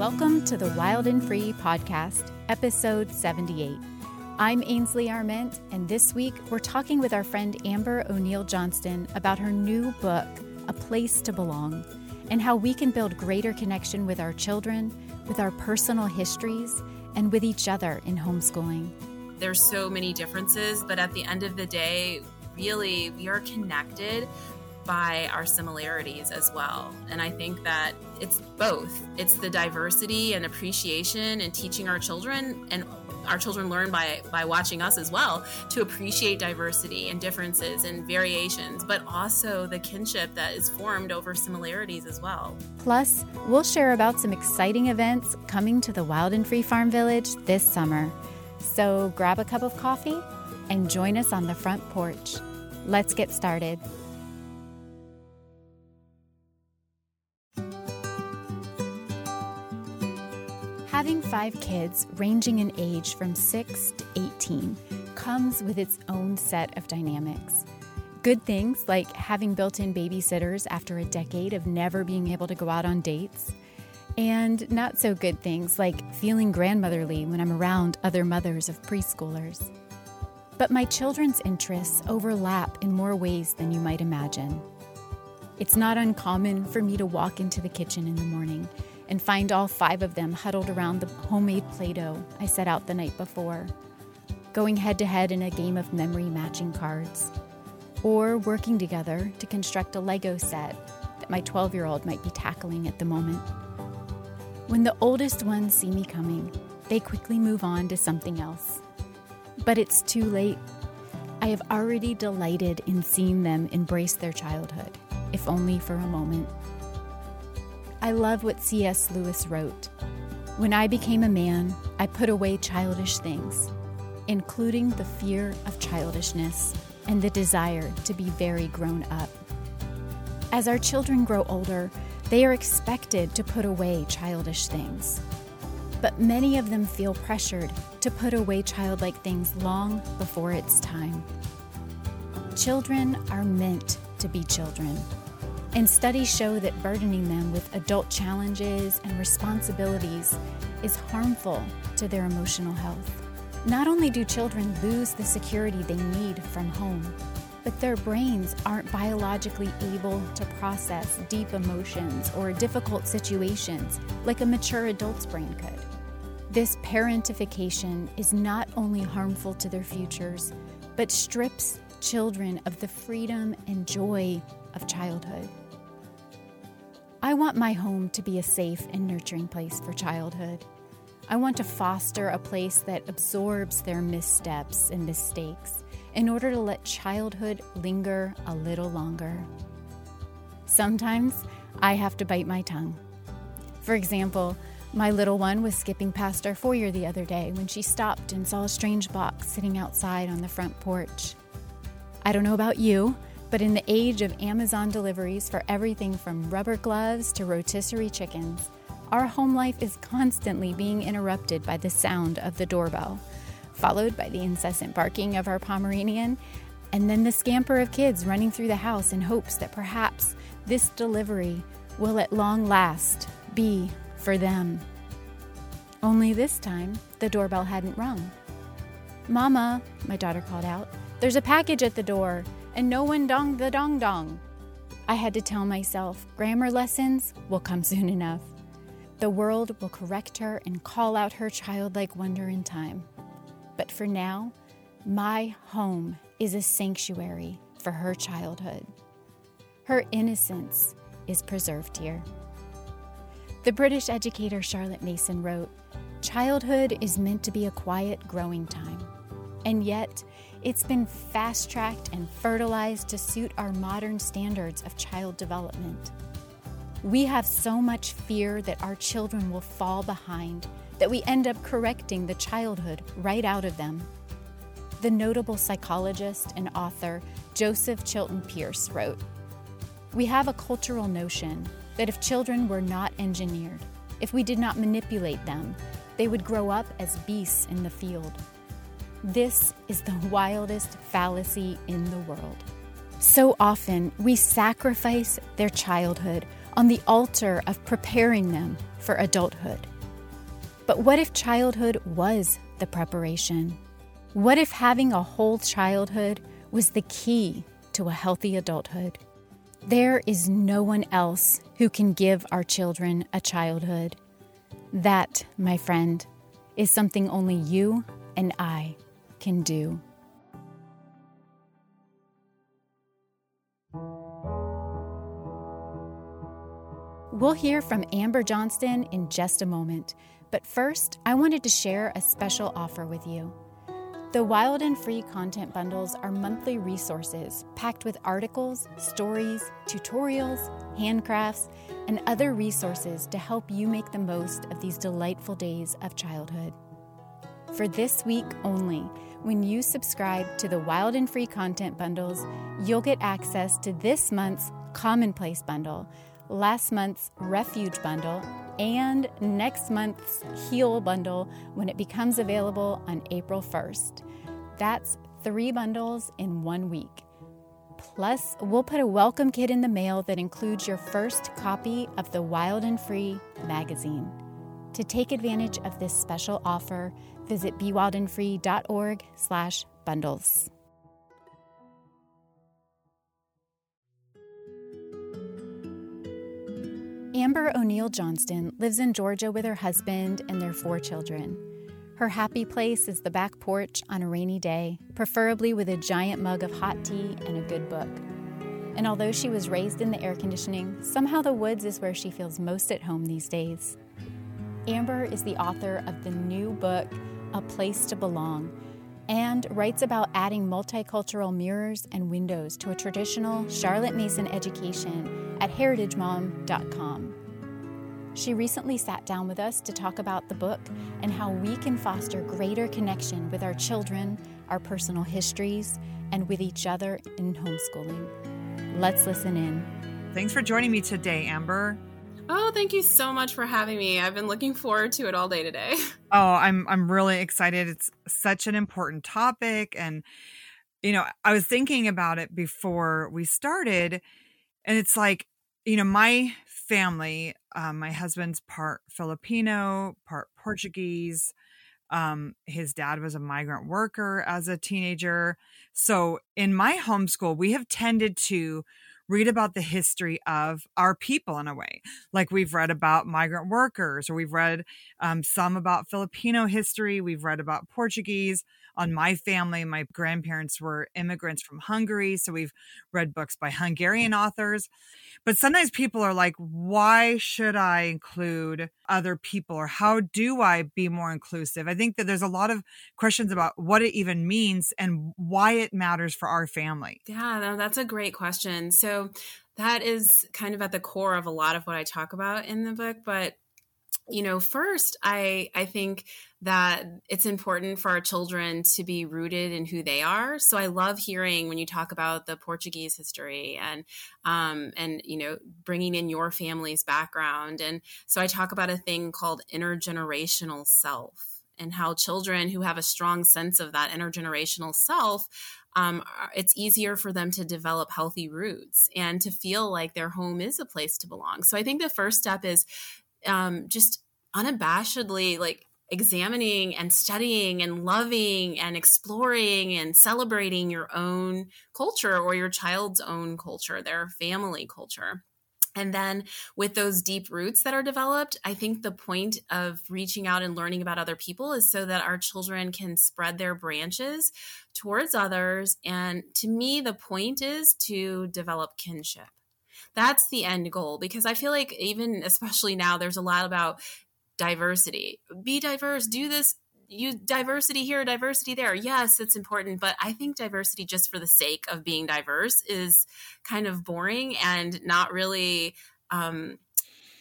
Welcome to the Wild and Free podcast, episode 78. I'm Ainsley Arment, and this week we're talking with our friend Amber O'Neill Johnston about her new book, A Place to Belong, and how we can build greater connection with our children, with our personal histories, and with each other in homeschooling. There's so many differences, but at the end of the day, really, we are connected by our similarities as well. And I think that it's both. It's the diversity and appreciation and teaching our children and our children learn by by watching us as well to appreciate diversity and differences and variations, but also the kinship that is formed over similarities as well. Plus, we'll share about some exciting events coming to the Wild and Free Farm Village this summer. So grab a cup of coffee and join us on the front porch. Let's get started. Having five kids, ranging in age from 6 to 18, comes with its own set of dynamics. Good things like having built in babysitters after a decade of never being able to go out on dates, and not so good things like feeling grandmotherly when I'm around other mothers of preschoolers. But my children's interests overlap in more ways than you might imagine. It's not uncommon for me to walk into the kitchen in the morning and find all five of them huddled around the homemade Play Doh I set out the night before, going head to head in a game of memory matching cards, or working together to construct a Lego set that my 12 year old might be tackling at the moment. When the oldest ones see me coming, they quickly move on to something else. But it's too late. I have already delighted in seeing them embrace their childhood, if only for a moment. I love what C.S. Lewis wrote. When I became a man, I put away childish things, including the fear of childishness and the desire to be very grown up. As our children grow older, they are expected to put away childish things. But many of them feel pressured to put away childlike things long before it's time. Children are meant to be children. And studies show that burdening them with adult challenges and responsibilities is harmful to their emotional health. Not only do children lose the security they need from home, but their brains aren't biologically able to process deep emotions or difficult situations like a mature adult's brain could. This parentification is not only harmful to their futures, but strips children of the freedom and joy of childhood. I want my home to be a safe and nurturing place for childhood. I want to foster a place that absorbs their missteps and mistakes in order to let childhood linger a little longer. Sometimes I have to bite my tongue. For example, my little one was skipping past our foyer the other day when she stopped and saw a strange box sitting outside on the front porch. I don't know about you, but in the age of Amazon deliveries for everything from rubber gloves to rotisserie chickens, our home life is constantly being interrupted by the sound of the doorbell, followed by the incessant barking of our Pomeranian, and then the scamper of kids running through the house in hopes that perhaps this delivery will at long last be for them. Only this time, the doorbell hadn't rung. Mama, my daughter called out, there's a package at the door and no one dong the dong dong. I had to tell myself grammar lessons will come soon enough. The world will correct her and call out her childlike wonder in time. But for now, my home is a sanctuary for her childhood. Her innocence is preserved here. The British educator Charlotte Mason wrote Childhood is meant to be a quiet growing time, and yet it's been fast tracked and fertilized to suit our modern standards of child development. We have so much fear that our children will fall behind that we end up correcting the childhood right out of them. The notable psychologist and author Joseph Chilton Pearce wrote We have a cultural notion that if children were not engineered, if we did not manipulate them, they would grow up as beasts in the field. This is the wildest fallacy in the world. So often, we sacrifice their childhood on the altar of preparing them for adulthood. But what if childhood was the preparation? What if having a whole childhood was the key to a healthy adulthood? There is no one else who can give our children a childhood. That, my friend, is something only you and I can do. We'll hear from Amber Johnston in just a moment, but first, I wanted to share a special offer with you. The Wild and Free content bundles are monthly resources packed with articles, stories, tutorials, handcrafts, and other resources to help you make the most of these delightful days of childhood. For this week only, when you subscribe to the Wild and Free content bundles, you'll get access to this month's Commonplace bundle, last month's Refuge bundle, and next month's Heal bundle when it becomes available on April 1st. That's three bundles in one week. Plus, we'll put a welcome kit in the mail that includes your first copy of the Wild and Free magazine. To take advantage of this special offer, visit bewildandfree.org slash bundles. Amber O'Neill Johnston lives in Georgia with her husband and their four children. Her happy place is the back porch on a rainy day, preferably with a giant mug of hot tea and a good book. And although she was raised in the air conditioning, somehow the woods is where she feels most at home these days. Amber is the author of the new book, A Place to Belong, and writes about adding multicultural mirrors and windows to a traditional Charlotte Mason education at heritagemom.com. She recently sat down with us to talk about the book and how we can foster greater connection with our children, our personal histories, and with each other in homeschooling. Let's listen in. Thanks for joining me today, Amber. Oh, thank you so much for having me. I've been looking forward to it all day today. Oh, I'm I'm really excited. It's such an important topic and you know, I was thinking about it before we started and it's like, you know, my family, um, my husband's part Filipino, part Portuguese. Um, his dad was a migrant worker as a teenager. So in my homeschool, we have tended to read about the history of our people in a way. Like we've read about migrant workers, or we've read um, some about Filipino history, we've read about Portuguese. On my family, my grandparents were immigrants from Hungary. So we've read books by Hungarian authors. But sometimes people are like, why should I include other people or how do I be more inclusive? I think that there's a lot of questions about what it even means and why it matters for our family. Yeah, that's a great question. So that is kind of at the core of a lot of what I talk about in the book. But you know first i i think that it's important for our children to be rooted in who they are so i love hearing when you talk about the portuguese history and um and you know bringing in your family's background and so i talk about a thing called intergenerational self and how children who have a strong sense of that intergenerational self um, it's easier for them to develop healthy roots and to feel like their home is a place to belong. So I think the first step is um, just unabashedly like examining and studying and loving and exploring and celebrating your own culture or your child's own culture, their family culture. And then with those deep roots that are developed, I think the point of reaching out and learning about other people is so that our children can spread their branches towards others. And to me, the point is to develop kinship that's the end goal because I feel like even especially now there's a lot about diversity. Be diverse, do this you diversity here, diversity there. Yes, it's important, but I think diversity just for the sake of being diverse is kind of boring and not really um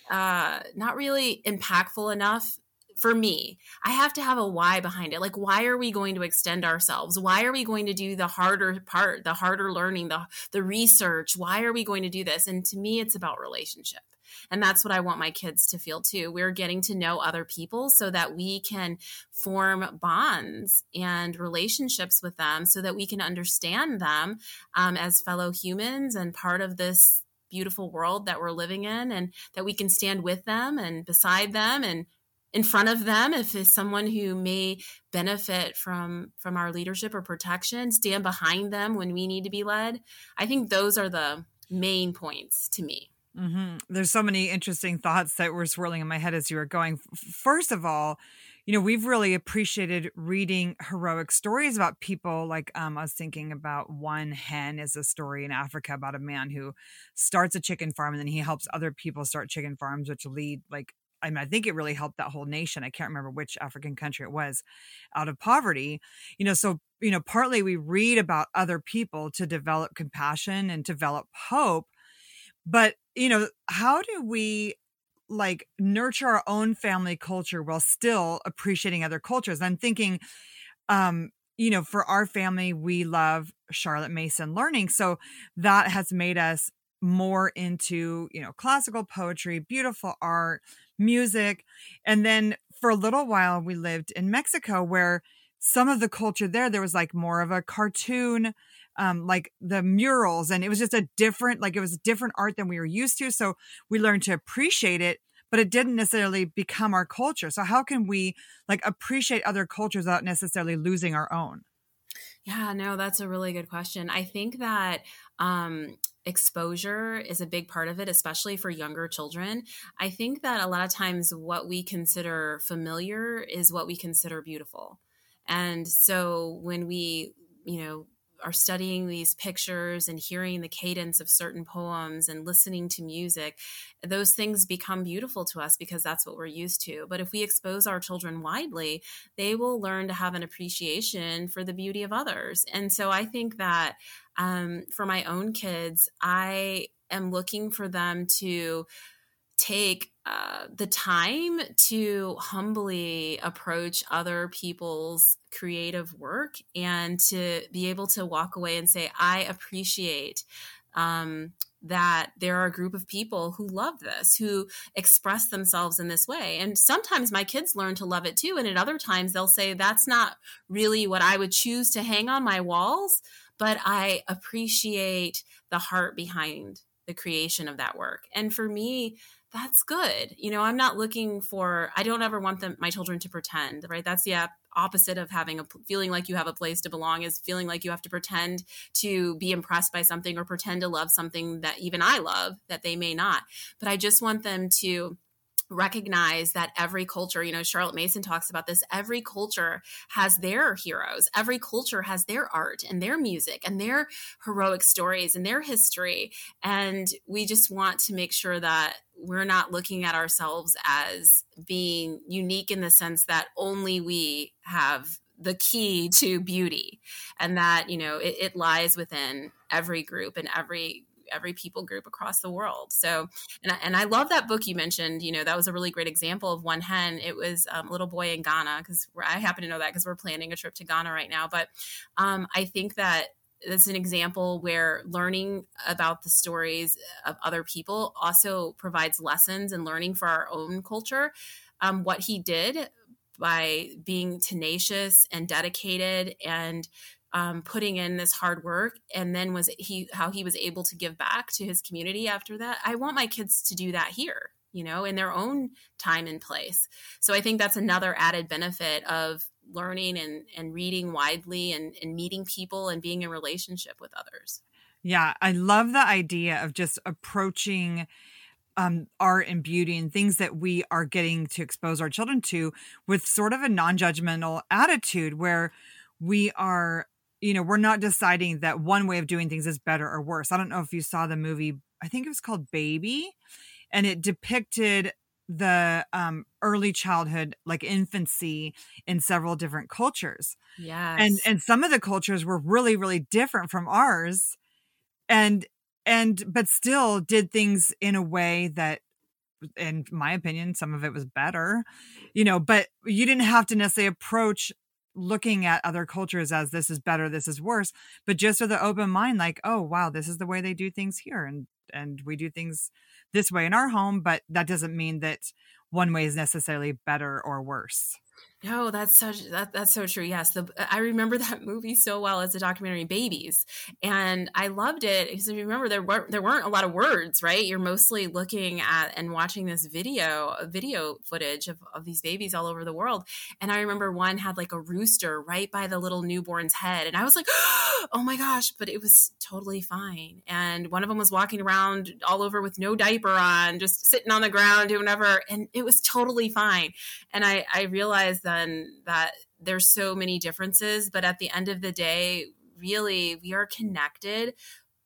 uh not really impactful enough for me, I have to have a why behind it. Like, why are we going to extend ourselves? Why are we going to do the harder part, the harder learning, the the research? Why are we going to do this? And to me, it's about relationship. And that's what I want my kids to feel too. We're getting to know other people so that we can form bonds and relationships with them so that we can understand them um, as fellow humans and part of this beautiful world that we're living in and that we can stand with them and beside them and in front of them if it's someone who may benefit from from our leadership or protection stand behind them when we need to be led i think those are the main points to me mm-hmm. there's so many interesting thoughts that were swirling in my head as you were going first of all you know we've really appreciated reading heroic stories about people like um, i was thinking about one hen is a story in africa about a man who starts a chicken farm and then he helps other people start chicken farms which lead like I mean, I think it really helped that whole nation. I can't remember which African country it was out of poverty. You know, so, you know, partly we read about other people to develop compassion and develop hope. But, you know, how do we like nurture our own family culture while still appreciating other cultures? I'm thinking, um, you know, for our family, we love Charlotte Mason learning. So that has made us more into, you know, classical poetry, beautiful art, music. And then for a little while, we lived in Mexico where some of the culture there, there was like more of a cartoon, um, like the murals. And it was just a different, like it was different art than we were used to. So we learned to appreciate it but it didn't necessarily become our culture. So how can we like appreciate other cultures without necessarily losing our own? Yeah, no, that's a really good question. I think that um, exposure is a big part of it, especially for younger children. I think that a lot of times what we consider familiar is what we consider beautiful. And so when we, you know, are studying these pictures and hearing the cadence of certain poems and listening to music, those things become beautiful to us because that's what we're used to. But if we expose our children widely, they will learn to have an appreciation for the beauty of others. And so I think that um, for my own kids, I am looking for them to take uh, the time to humbly approach other people's creative work and to be able to walk away and say, I appreciate um, that there are a group of people who love this, who express themselves in this way. And sometimes my kids learn to love it too. And at other times they'll say, that's not really what I would choose to hang on my walls, but I appreciate the heart behind the creation of that work. And for me, that's good. You know, I'm not looking for, I don't ever want them, my children to pretend, right? That's the opposite of having a feeling like you have a place to belong is feeling like you have to pretend to be impressed by something or pretend to love something that even I love that they may not. But I just want them to recognize that every culture, you know, Charlotte Mason talks about this, every culture has their heroes. Every culture has their art and their music and their heroic stories and their history. And we just want to make sure that we're not looking at ourselves as being unique in the sense that only we have the key to beauty and that you know it, it lies within every group and every every people group across the world. So, and I, and I love that book you mentioned. You know, that was a really great example of one hen. It was um, a little boy in Ghana because I happen to know that because we're planning a trip to Ghana right now. But um, I think that that's an example where learning about the stories of other people also provides lessons and learning for our own culture. Um, what he did by being tenacious and dedicated and um, putting in this hard work and then was he how he was able to give back to his community after that. I want my kids to do that here you know in their own time and place. So i think that's another added benefit of learning and, and reading widely and, and meeting people and being in relationship with others. Yeah i love the idea of just approaching um, art and beauty and things that we are getting to expose our children to with sort of a non-judgmental attitude where we are you know, we're not deciding that one way of doing things is better or worse. I don't know if you saw the movie, I think it was called Baby, and it depicted the um early childhood like infancy in several different cultures. Yeah. And and some of the cultures were really really different from ours and and but still did things in a way that in my opinion some of it was better you know but you didn't have to necessarily approach looking at other cultures as this is better, this is worse, but just with an open mind, like, oh wow, this is the way they do things here, and and we do things this way in our home, but that doesn't mean that one way is necessarily better or worse. No, that's such that that's so true. Yes, the I remember that movie so well as a documentary, Babies, and I loved it because if you remember there weren't there weren't a lot of words, right? You're mostly looking at and watching this video, video footage of, of these babies all over the world. And I remember one had like a rooster right by the little newborn's head, and I was like, oh my gosh! But it was totally fine. And one of them was walking around all over with no diaper on, just sitting on the ground doing whatever, and it was totally fine. And I I realized that there's so many differences, but at the end of the day, really, we are connected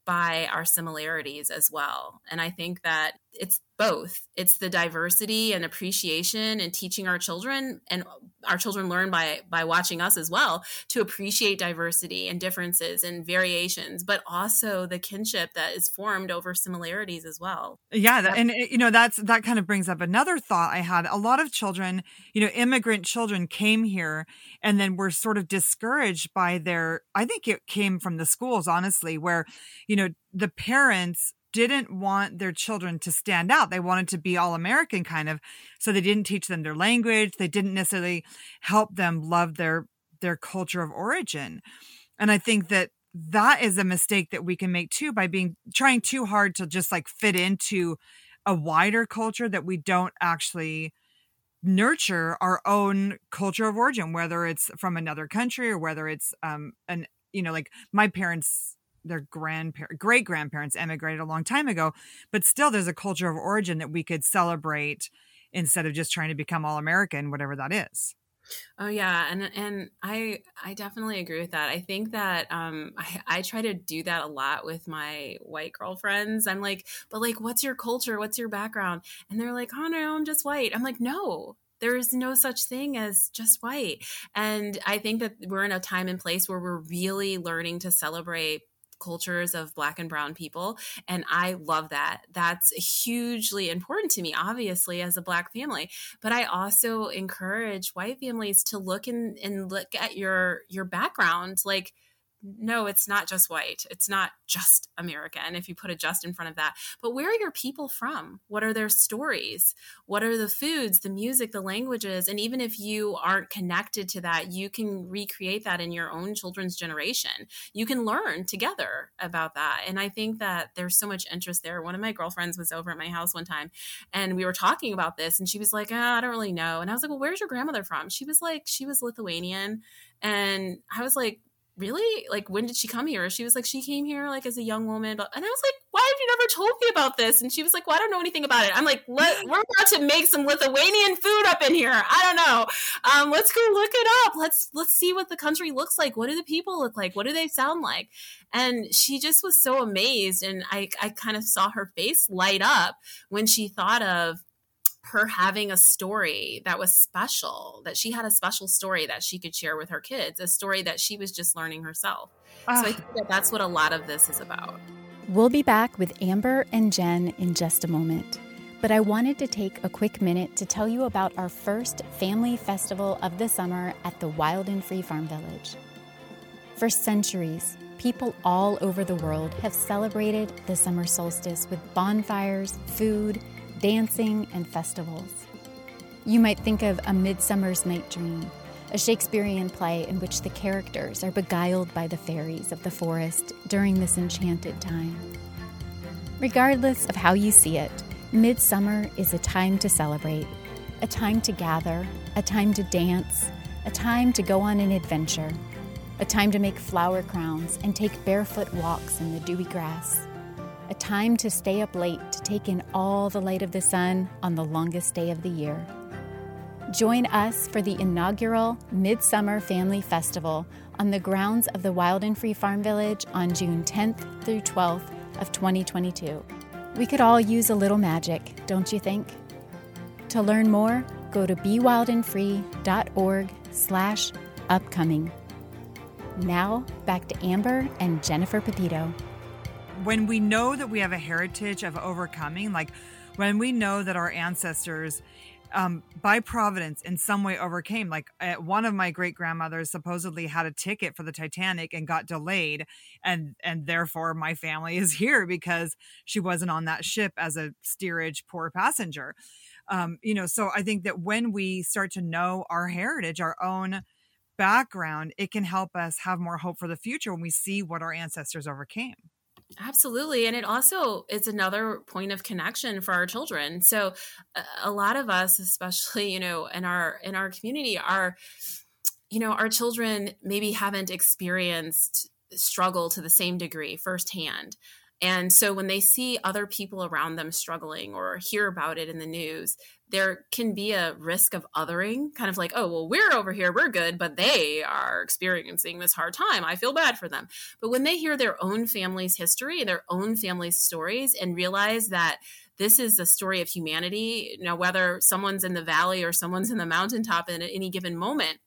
by our similarities as well. And I think that it's both. It's the diversity and appreciation and teaching our children and our children learn by by watching us as well to appreciate diversity and differences and variations but also the kinship that is formed over similarities as well. Yeah and you know that's that kind of brings up another thought i had. A lot of children you know immigrant children came here and then were sort of discouraged by their i think it came from the schools honestly where you know the parents didn't want their children to stand out. They wanted to be all American kind of. So they didn't teach them their language. They didn't necessarily help them love their their culture of origin. And I think that that is a mistake that we can make too by being trying too hard to just like fit into a wider culture that we don't actually nurture our own culture of origin whether it's from another country or whether it's um an you know like my parents their grandparents, great grandparents emigrated a long time ago, but still there's a culture of origin that we could celebrate instead of just trying to become all American, whatever that is. Oh yeah, and and I I definitely agree with that. I think that um I, I try to do that a lot with my white girlfriends. I'm like, but like, what's your culture? What's your background? And they're like, oh no, I'm just white. I'm like, no, there is no such thing as just white. And I think that we're in a time and place where we're really learning to celebrate cultures of black and brown people and i love that. That's hugely important to me obviously as a black family but i also encourage white families to look and, and look at your your background like no, it's not just white. It's not just American if you put a just in front of that. But where are your people from? What are their stories? What are the foods, the music, the languages? And even if you aren't connected to that, you can recreate that in your own children's generation. You can learn together about that. And I think that there's so much interest there. One of my girlfriends was over at my house one time and we were talking about this and she was like, oh, I don't really know. And I was like, well, where's your grandmother from? She was like, she was Lithuanian. And I was like, really? Like when did she come here? She was like she came here like as a young woman and i was like why have you never told me about this? And she was like well i don't know anything about it. I'm like Let, we're about to make some lithuanian food up in here. I don't know. Um, let's go look it up. Let's let's see what the country looks like. What do the people look like? What do they sound like? And she just was so amazed and i i kind of saw her face light up when she thought of her having a story that was special, that she had a special story that she could share with her kids, a story that she was just learning herself. So I ah. think that that's what a lot of this is about. We'll be back with Amber and Jen in just a moment. But I wanted to take a quick minute to tell you about our first family festival of the summer at the Wild and Free Farm Village. For centuries, people all over the world have celebrated the summer solstice with bonfires, food, dancing, and festivals. You might think of A Midsummer's Night Dream, a Shakespearean play in which the characters are beguiled by the fairies of the forest during this enchanted time. Regardless of how you see it, midsummer is a time to celebrate, a time to gather, a time to dance, a time to go on an adventure, a time to make flower crowns and take barefoot walks in the dewy grass a time to stay up late to take in all the light of the sun on the longest day of the year. Join us for the inaugural Midsummer Family Festival on the grounds of the Wild and Free Farm Village on June 10th through 12th of 2022. We could all use a little magic, don't you think? To learn more, go to bewildandfree.org slash upcoming. Now, back to Amber and Jennifer Pepito when we know that we have a heritage of overcoming, like when we know that our ancestors, um, by providence, in some way overcame. Like uh, one of my great grandmothers supposedly had a ticket for the Titanic and got delayed, and and therefore my family is here because she wasn't on that ship as a steerage poor passenger. Um, you know, so I think that when we start to know our heritage, our own background, it can help us have more hope for the future when we see what our ancestors overcame. Absolutely. And it also is another point of connection for our children. So uh, a lot of us, especially, you know, in our in our community are you know, our children maybe haven't experienced struggle to the same degree firsthand. And so when they see other people around them struggling or hear about it in the news, there can be a risk of othering, kind of like, oh, well, we're over here, we're good, but they are experiencing this hard time. I feel bad for them. But when they hear their own family's history, their own family's stories, and realize that this is a story of humanity, you know, whether someone's in the valley or someone's in the mountaintop at any given moment,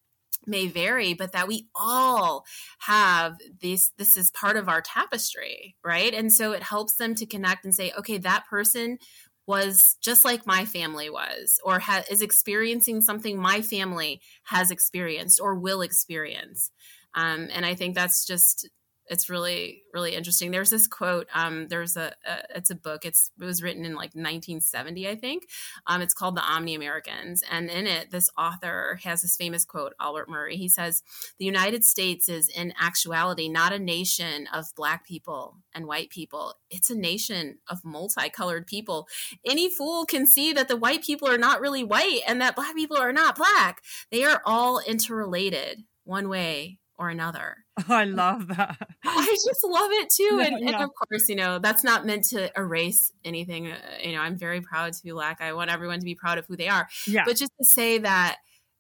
may vary but that we all have this this is part of our tapestry right? And so it helps them to connect and say okay that person was just like my family was or ha- is experiencing something my family has experienced or will experience. Um, and i think that's just it's really really interesting. There's this quote um, there's a, a, it's a book. It's it was written in like 1970 i think. Um, it's called the omni americans. And in it this author has this famous quote albert murray. He says the united states is in actuality not a nation of black people and white people. It's a nation of multicolored people. Any fool can see that the white people are not really white and that black people are not black. They are all interrelated one way or another. I love that. I just love it too. And, yeah. and, of course, you know, that's not meant to erase anything. Uh, you know, I'm very proud to be Black. I want everyone to be proud of who they are. Yeah. But just to say that,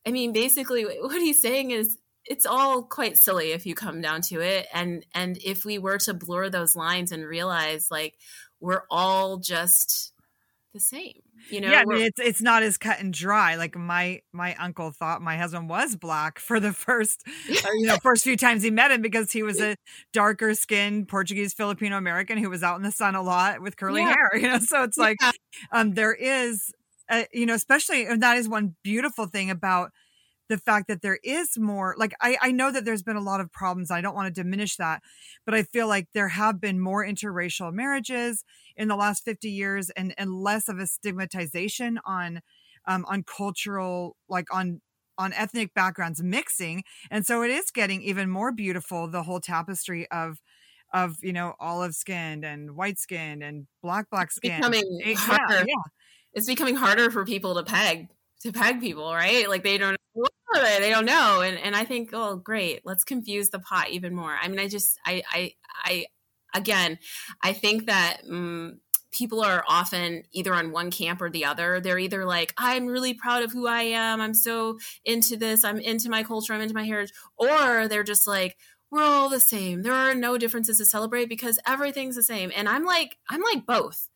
I mean, basically what he's saying is it's all quite silly if you come down to it. And and if we were to blur those lines and realize like we're all just the same you know yeah I mean, it's it's not as cut and dry like my my uncle thought my husband was black for the first uh, you know first few times he met him because he was a darker skinned portuguese filipino american who was out in the sun a lot with curly yeah. hair you know so it's like yeah. um there is a, you know especially and that is one beautiful thing about the fact that there is more like I, I know that there's been a lot of problems i don't want to diminish that but i feel like there have been more interracial marriages in the last 50 years and and less of a stigmatization on um on cultural like on on ethnic backgrounds mixing and so it is getting even more beautiful the whole tapestry of of you know olive skinned and white skinned and black black skin becoming it, harder. Yeah, yeah. It's becoming harder for people to peg to peg people right? Like they don't they? don't know. And and i think oh great. Let's confuse the pot even more. I mean i just i i i again i think that um, people are often either on one camp or the other. They're either like i'm really proud of who i am. I'm so into this. I'm into my culture. I'm into my heritage. Or they're just like we're all the same. There are no differences to celebrate because everything's the same. And i'm like i'm like both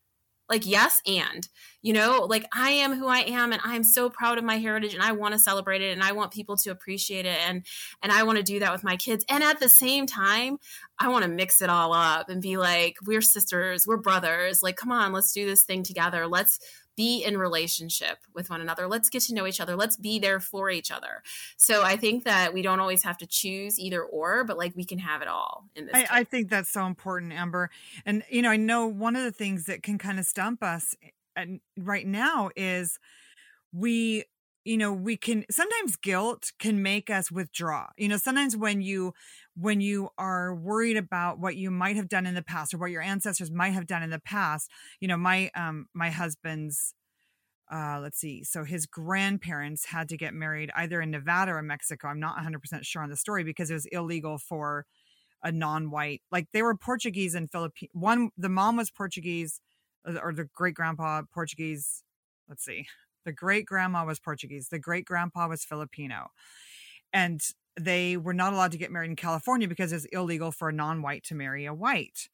like yes and you know like i am who i am and i'm so proud of my heritage and i want to celebrate it and i want people to appreciate it and and i want to do that with my kids and at the same time i want to mix it all up and be like we're sisters we're brothers like come on let's do this thing together let's be in relationship with one another. Let's get to know each other. Let's be there for each other. So I think that we don't always have to choose either or, but like we can have it all in this. I, I think that's so important, Amber. And you know, I know one of the things that can kind of stump us eh, right now is we you know we can sometimes guilt can make us withdraw. You know sometimes when you when you are worried about what you might have done in the past or what your ancestors might have done in the past you know my um my husband's uh let's see so his grandparents had to get married either in Nevada or Mexico. I'm not 100% sure on the story because it was illegal for a non-white like they were portuguese and philippine one the mom was portuguese uh, or the great grandpa portuguese let's see the great grandma was portuguese the great grandpa was filipino and they were not allowed to get married in California because it's illegal for a non-white to marry a white,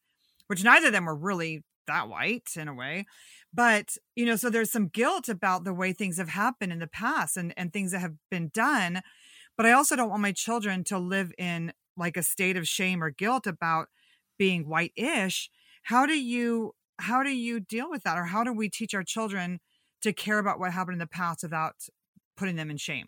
which neither of them were really that white in a way. But, you know, so there's some guilt about the way things have happened in the past and, and things that have been done. But I also don't want my children to live in like a state of shame or guilt about being white-ish. How do you how do you deal with that? Or how do we teach our children to care about what happened in the past without putting them in shame?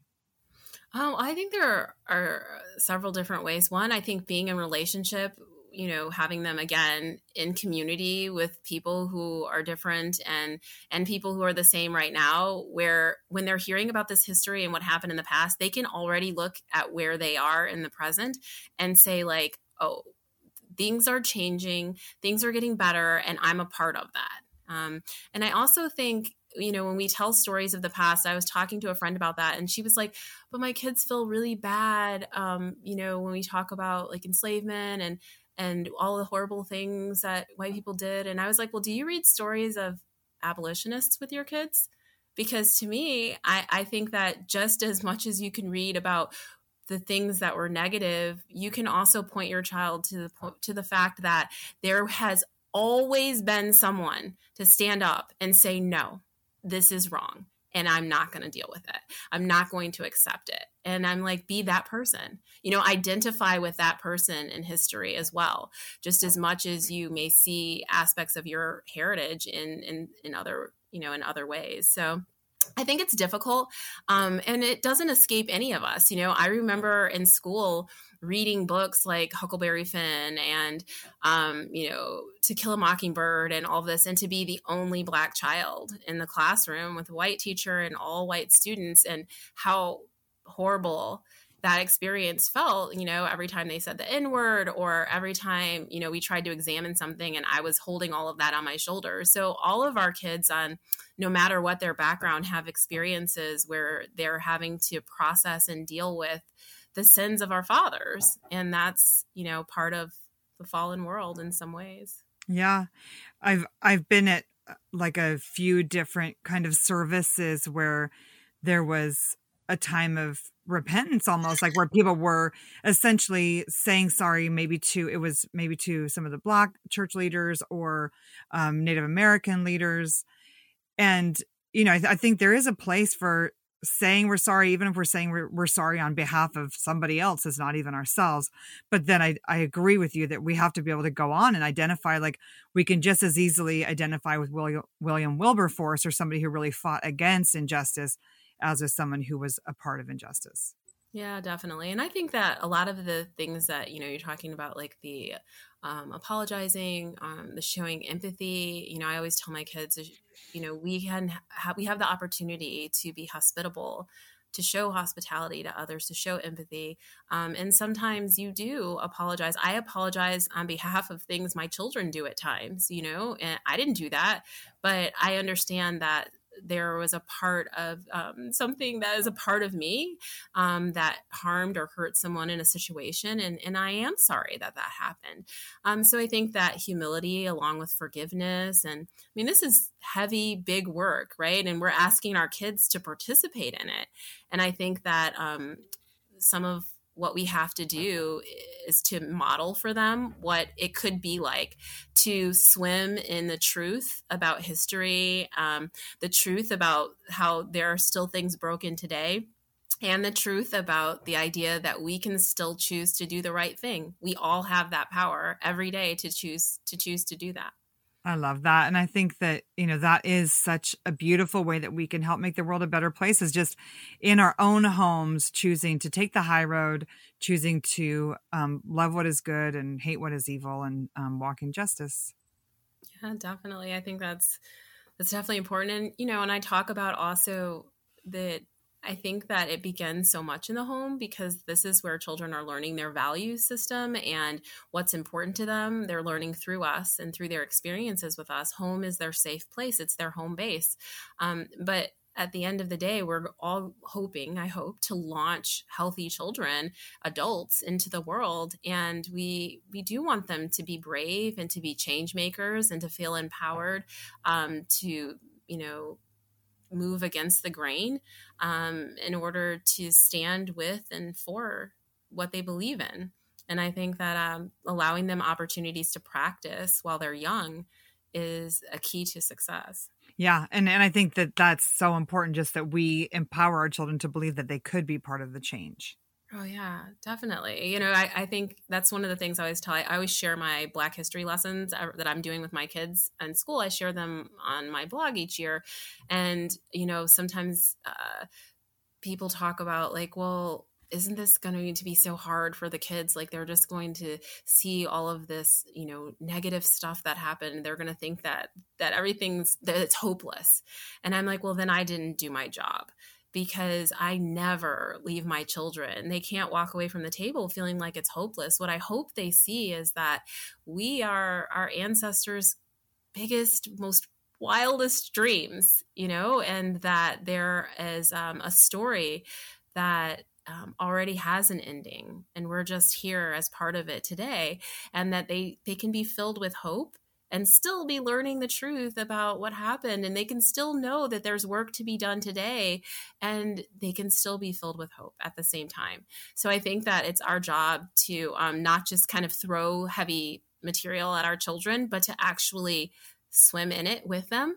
Um, I think there are, are, several different ways. One, I think being in relationship you know having them again in community with people who are different and and people who are the same right now where when they're hearing about this history and what happened in the past they can already look at where they are in the present and say like oh things are changing things are getting better and i'm a part of that um, and i also think you know when we tell stories of the past i was talking to a friend about that and she was like but my kids feel really bad um, you know when we talk about like enslavement and and all the horrible things that white people did. And I was like, well, do you read stories of abolitionists with your kids? Because to me, I, I think that just as much as you can read about the things that were negative, you can also point your child to the to the fact that there has always been someone to stand up and say no, this is wrong and I'm not going to deal with it. I'm not going to accept it. And I'm like, be that person. You know, identify with that person in history as well, just as much as you may see aspects of your heritage in in, in other, you know, in other ways. So I think it's difficult. Um, and it doesn't escape any of us. You know, I remember in school reading books like Huckleberry Finn and, um, you know, To Kill a Mockingbird and all this, and to be the only Black child in the classroom with a white teacher and all white students, and how horrible that experience felt, you know, every time they said the N word or every time, you know, we tried to examine something and I was holding all of that on my shoulders. So, all of our kids, on no matter what their background, have experiences where they're having to process and deal with the sins of our fathers. And that's, you know, part of the fallen world in some ways. Yeah. I've I've been at uh, like a few different kind of services where there was a time of repentance almost like where people were essentially saying sorry maybe to it was maybe to some of the black church leaders or um, native american leaders. And you know I, th- I, think there is a place for saying we're sorry even if we're saying we're, we're sorry on behalf of somebody else is not even ourselves. But then I, I agree with you that we have to be able to go on and identify like we can just as easily identify with william william wilberforce or somebody who really fought against injustice as with someone who was a part of injustice. Yeah, definitely. And I think that a lot of the things that, you know, you're talking about, like the um, apologizing, um, the showing empathy, you know, I always tell my kids, you know, we can have, we have the opportunity to be hospitable, to show hospitality to others, to show empathy. Um, and sometimes you do apologize. I apologize on behalf of things my children do at times, you know, and I didn't do that, but I understand that there was a part of um, something that is a part of me um, that harmed or hurt someone in a situation. And, and I am sorry that that happened. Um, so I think that humility, along with forgiveness, and I mean, this is heavy, big work, right? And we're asking our kids to participate in it. And I think that um, some of what we have to do is to model for them what it could be like to swim in the truth about history, um, the truth about how there are still things broken today, and the truth about the idea that we can still choose to do the right thing. We all have that power every day to choose to choose to do that. I love that. And I think that, you know, that is such a beautiful way that we can help make the world a better place is just in our own homes, choosing to take the high road, choosing to um, love what is good and hate what is evil and um, walk in justice. Yeah, definitely. I think that's, that's definitely important. And, you know, and I talk about also that I think that it begins so much in the home because this is where children are learning their value system and what's important to them. They're learning through us and through their experiences with us. Home is their safe place, it's their home base. Um, but at the end of the day, we're all hoping, I hope, to launch healthy children, adults into the world. And we we do want them to be brave and to be change makers and to feel empowered um, to, you know, move against the grain um, in order to stand with and for what they believe in. And I think that um, allowing them opportunities to practice while they're young is a key to success. Yeah, and and I think that that's so important just that we empower our children to believe that they could be part of the change. Oh yeah, definitely. You know, I, I think that's one of the things I always tell. I, I always share my Black History lessons that I'm doing with my kids in school. I share them on my blog each year, and you know, sometimes uh, people talk about like, well, isn't this going to be so hard for the kids like they're just going to see all of this you know negative stuff that happened they're going to think that that everything's that it's hopeless and i'm like well then i didn't do my job because I never leave my children. They can't walk away from the table feeling like it's hopeless. What I hope they see is that we are our ancestors' biggest, most wildest dreams, you know, and that there is um, a story that um, already has an ending and we're just here as part of it today and that they they can be filled with hope and still be learning the truth about what happened and they can still know that there's work to be done today and they can still be filled with hope at the same time. So i think that it's our job to um, not just kind of throw heavy material at our children but to actually swim in it with them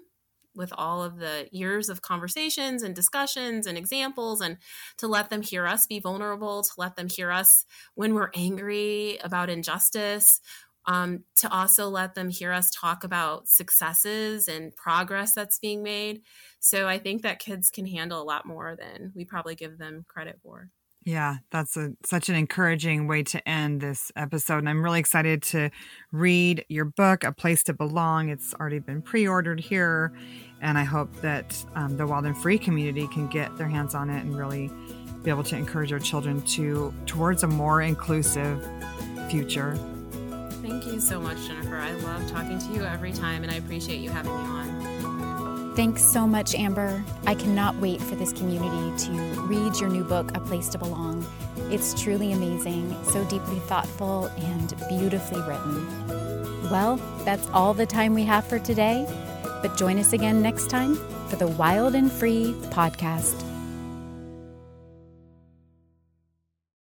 with all of the years of conversations and discussions and examples and to let them hear us be vulnerable to let them hear us when we're angry about injustice um, to also let them hear us talk about successes and progress that's being made so i think that kids can handle a lot more than we probably give them credit for yeah, that's a, such an encouraging way to end this episode. And I'm really excited to read your book, A Place to Belong. It's already been pre ordered here. And I hope that um, the Wild and Free community can get their hands on it and really be able to encourage our children to towards a more inclusive future. Thank you so much, Jennifer. I love talking to you every time, and I appreciate you having me on. Thanks so much, Amber. I cannot wait for this community to read your new book, A Place to Belong. It's truly amazing, so deeply thoughtful and beautifully written. Well, that's all the time we have for today, but join us again next time for the Wild and Free podcast.